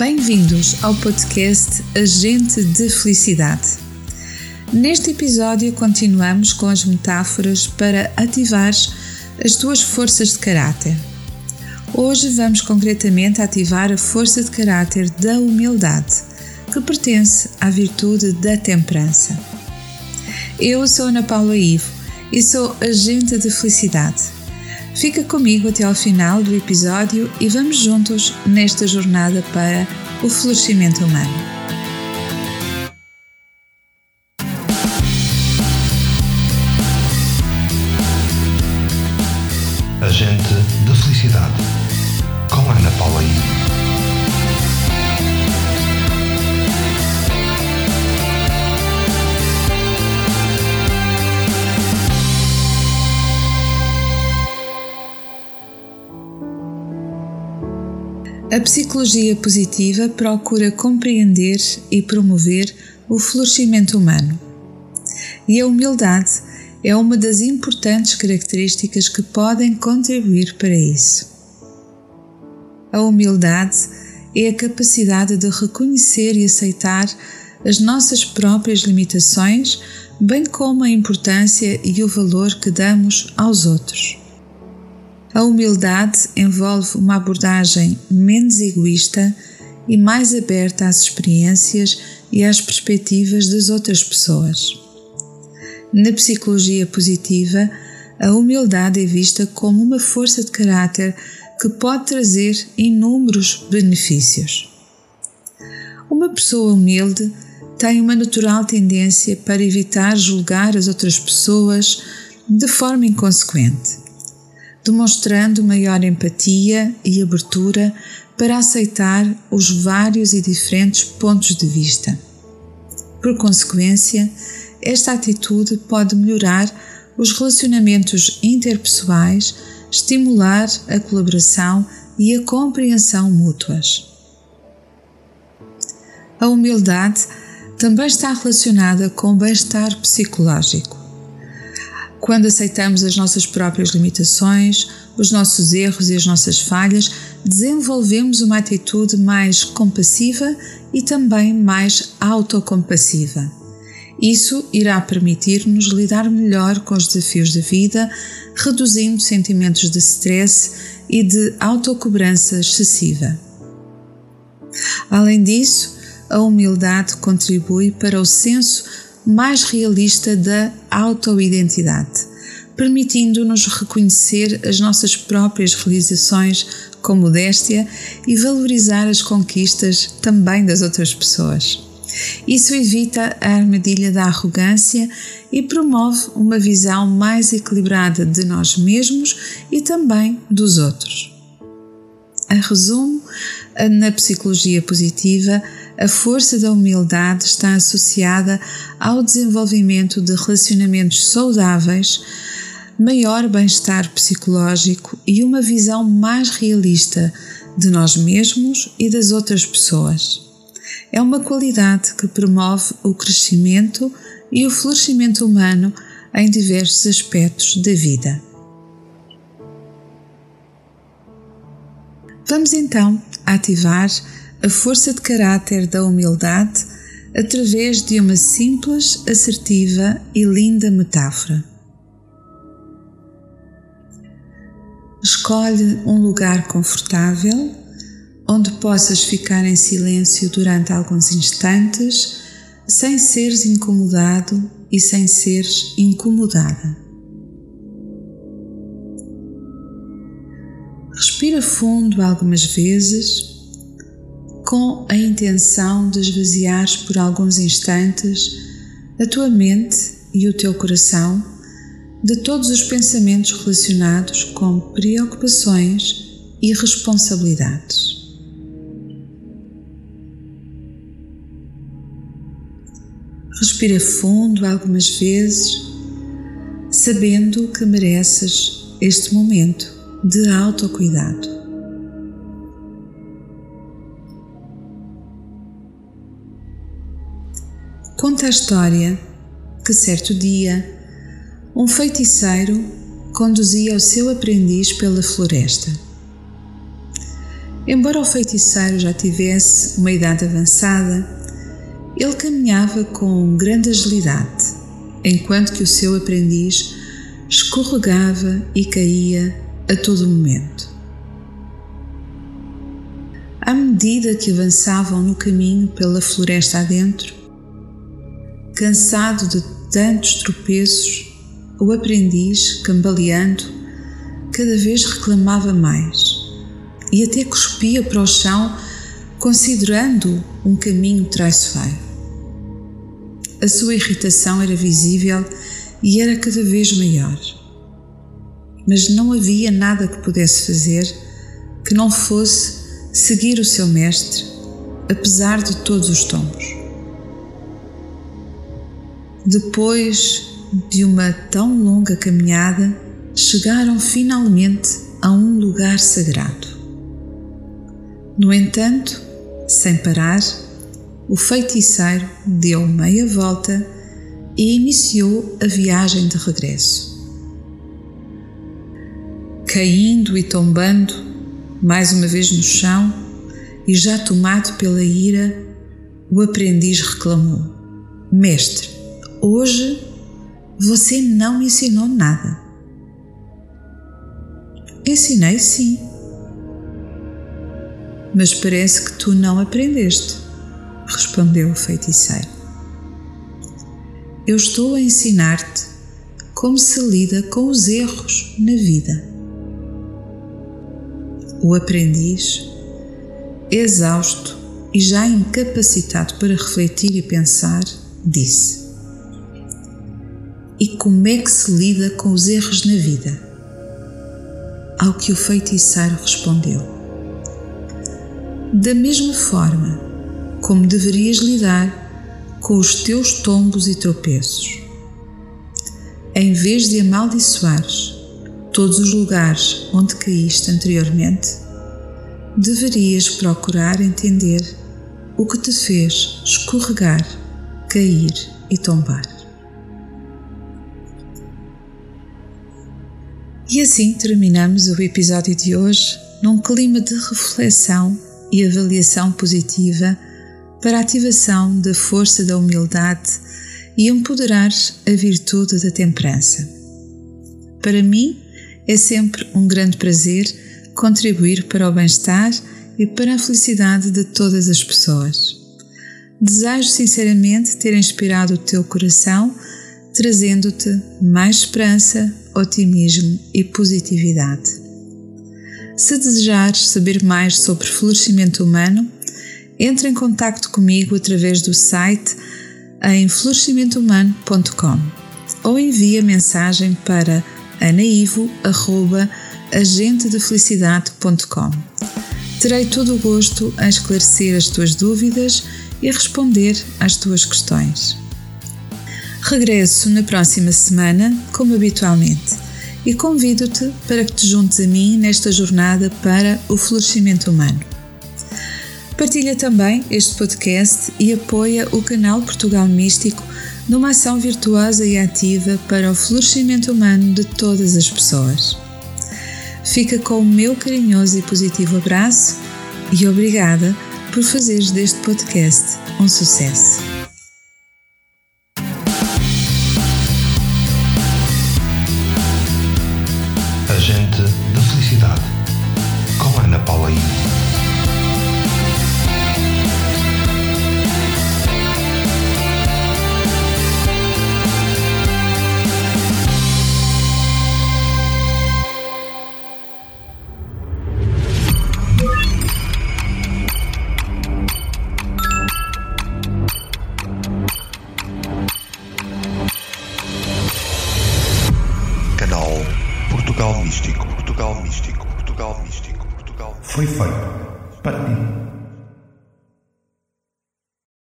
Bem-vindos ao podcast Agente de Felicidade. Neste episódio, continuamos com as metáforas para ativar as tuas forças de caráter. Hoje vamos concretamente ativar a força de caráter da humildade, que pertence à virtude da temperança. Eu sou Ana Paula Ivo e sou agente de felicidade. Fica comigo até ao final do episódio e vamos juntos nesta jornada para o florescimento humano. A psicologia positiva procura compreender e promover o florescimento humano. E a humildade é uma das importantes características que podem contribuir para isso. A humildade é a capacidade de reconhecer e aceitar as nossas próprias limitações, bem como a importância e o valor que damos aos outros. A humildade envolve uma abordagem menos egoísta e mais aberta às experiências e às perspectivas das outras pessoas. Na psicologia positiva, a humildade é vista como uma força de caráter que pode trazer inúmeros benefícios. Uma pessoa humilde tem uma natural tendência para evitar julgar as outras pessoas de forma inconsequente demonstrando maior empatia e abertura para aceitar os vários e diferentes pontos de vista. Por consequência, esta atitude pode melhorar os relacionamentos interpessoais, estimular a colaboração e a compreensão mútuas. A humildade também está relacionada com o bem-estar psicológico. Quando aceitamos as nossas próprias limitações, os nossos erros e as nossas falhas, desenvolvemos uma atitude mais compassiva e também mais autocompassiva. Isso irá permitir-nos lidar melhor com os desafios da vida, reduzindo sentimentos de stress e de autocobrança excessiva. Além disso, a humildade contribui para o senso mais realista da autoidentidade, permitindo-nos reconhecer as nossas próprias realizações com modéstia e valorizar as conquistas também das outras pessoas. Isso evita a armadilha da arrogância e promove uma visão mais equilibrada de nós mesmos e também dos outros. A resumo, na psicologia positiva, a força da humildade está associada ao desenvolvimento de relacionamentos saudáveis, maior bem-estar psicológico e uma visão mais realista de nós mesmos e das outras pessoas. É uma qualidade que promove o crescimento e o florescimento humano em diversos aspectos da vida. Vamos então ativar a força de caráter da humildade através de uma simples, assertiva e linda metáfora. Escolhe um lugar confortável onde possas ficar em silêncio durante alguns instantes sem seres incomodado e sem seres incomodada. Respira fundo algumas vezes com a intenção de esvaziares por alguns instantes a tua mente e o teu coração de todos os pensamentos relacionados com preocupações e responsabilidades. Respira fundo algumas vezes, sabendo que mereces este momento de autocuidado. Conta a história que certo dia um feiticeiro conduzia o seu aprendiz pela floresta. Embora o feiticeiro já tivesse uma idade avançada, ele caminhava com grande agilidade, enquanto que o seu aprendiz escorregava e caía a todo momento. À medida que avançavam no caminho pela floresta adentro, cansado de tantos tropeços, o aprendiz, cambaleando, cada vez reclamava mais e até cuspia para o chão, considerando um caminho traiçoeiro. A sua irritação era visível e era cada vez maior. Mas não havia nada que pudesse fazer que não fosse seguir o seu mestre, apesar de todos os tombos. Depois de uma tão longa caminhada, chegaram finalmente a um lugar sagrado. No entanto, sem parar, o feiticeiro deu meia volta e iniciou a viagem de regresso. Caindo e tombando, mais uma vez no chão, e já tomado pela ira, o aprendiz reclamou: Mestre, hoje você não me ensinou nada. Ensinei sim. Mas parece que tu não aprendeste, respondeu o feiticeiro. Eu estou a ensinar-te como se lida com os erros na vida. O aprendiz, exausto e já incapacitado para refletir e pensar, disse: E como é que se lida com os erros na vida? Ao que o feiticeiro respondeu: Da mesma forma como deverias lidar com os teus tombos e tropeços. Em vez de amaldiçoares todos os lugares onde caíste anteriormente, deverias procurar entender o que te fez escorregar, cair e tombar. E assim terminamos o episódio de hoje num clima de reflexão e avaliação positiva para a ativação da força da humildade e empoderar a virtude da temperança. Para mim, é sempre um grande prazer contribuir para o bem-estar e para a felicidade de todas as pessoas. Desejo sinceramente ter inspirado o teu coração, trazendo-te mais esperança, otimismo e positividade. Se desejares saber mais sobre florescimento humano, entre em contato comigo através do site em florescimentohumano.com ou envia mensagem para anaivo.agentedefelicidade.com. Terei todo o gosto em esclarecer as tuas dúvidas e responder às tuas questões. Regresso na próxima semana, como habitualmente, e convido-te para que te juntes a mim nesta jornada para o florescimento humano. Partilha também este podcast e apoia o canal Portugal Místico numa ação virtuosa e ativa para o florescimento humano de todas as pessoas. Fica com o meu carinhoso e positivo abraço e obrigada por fazeres deste podcast um sucesso. Foi feito para ti.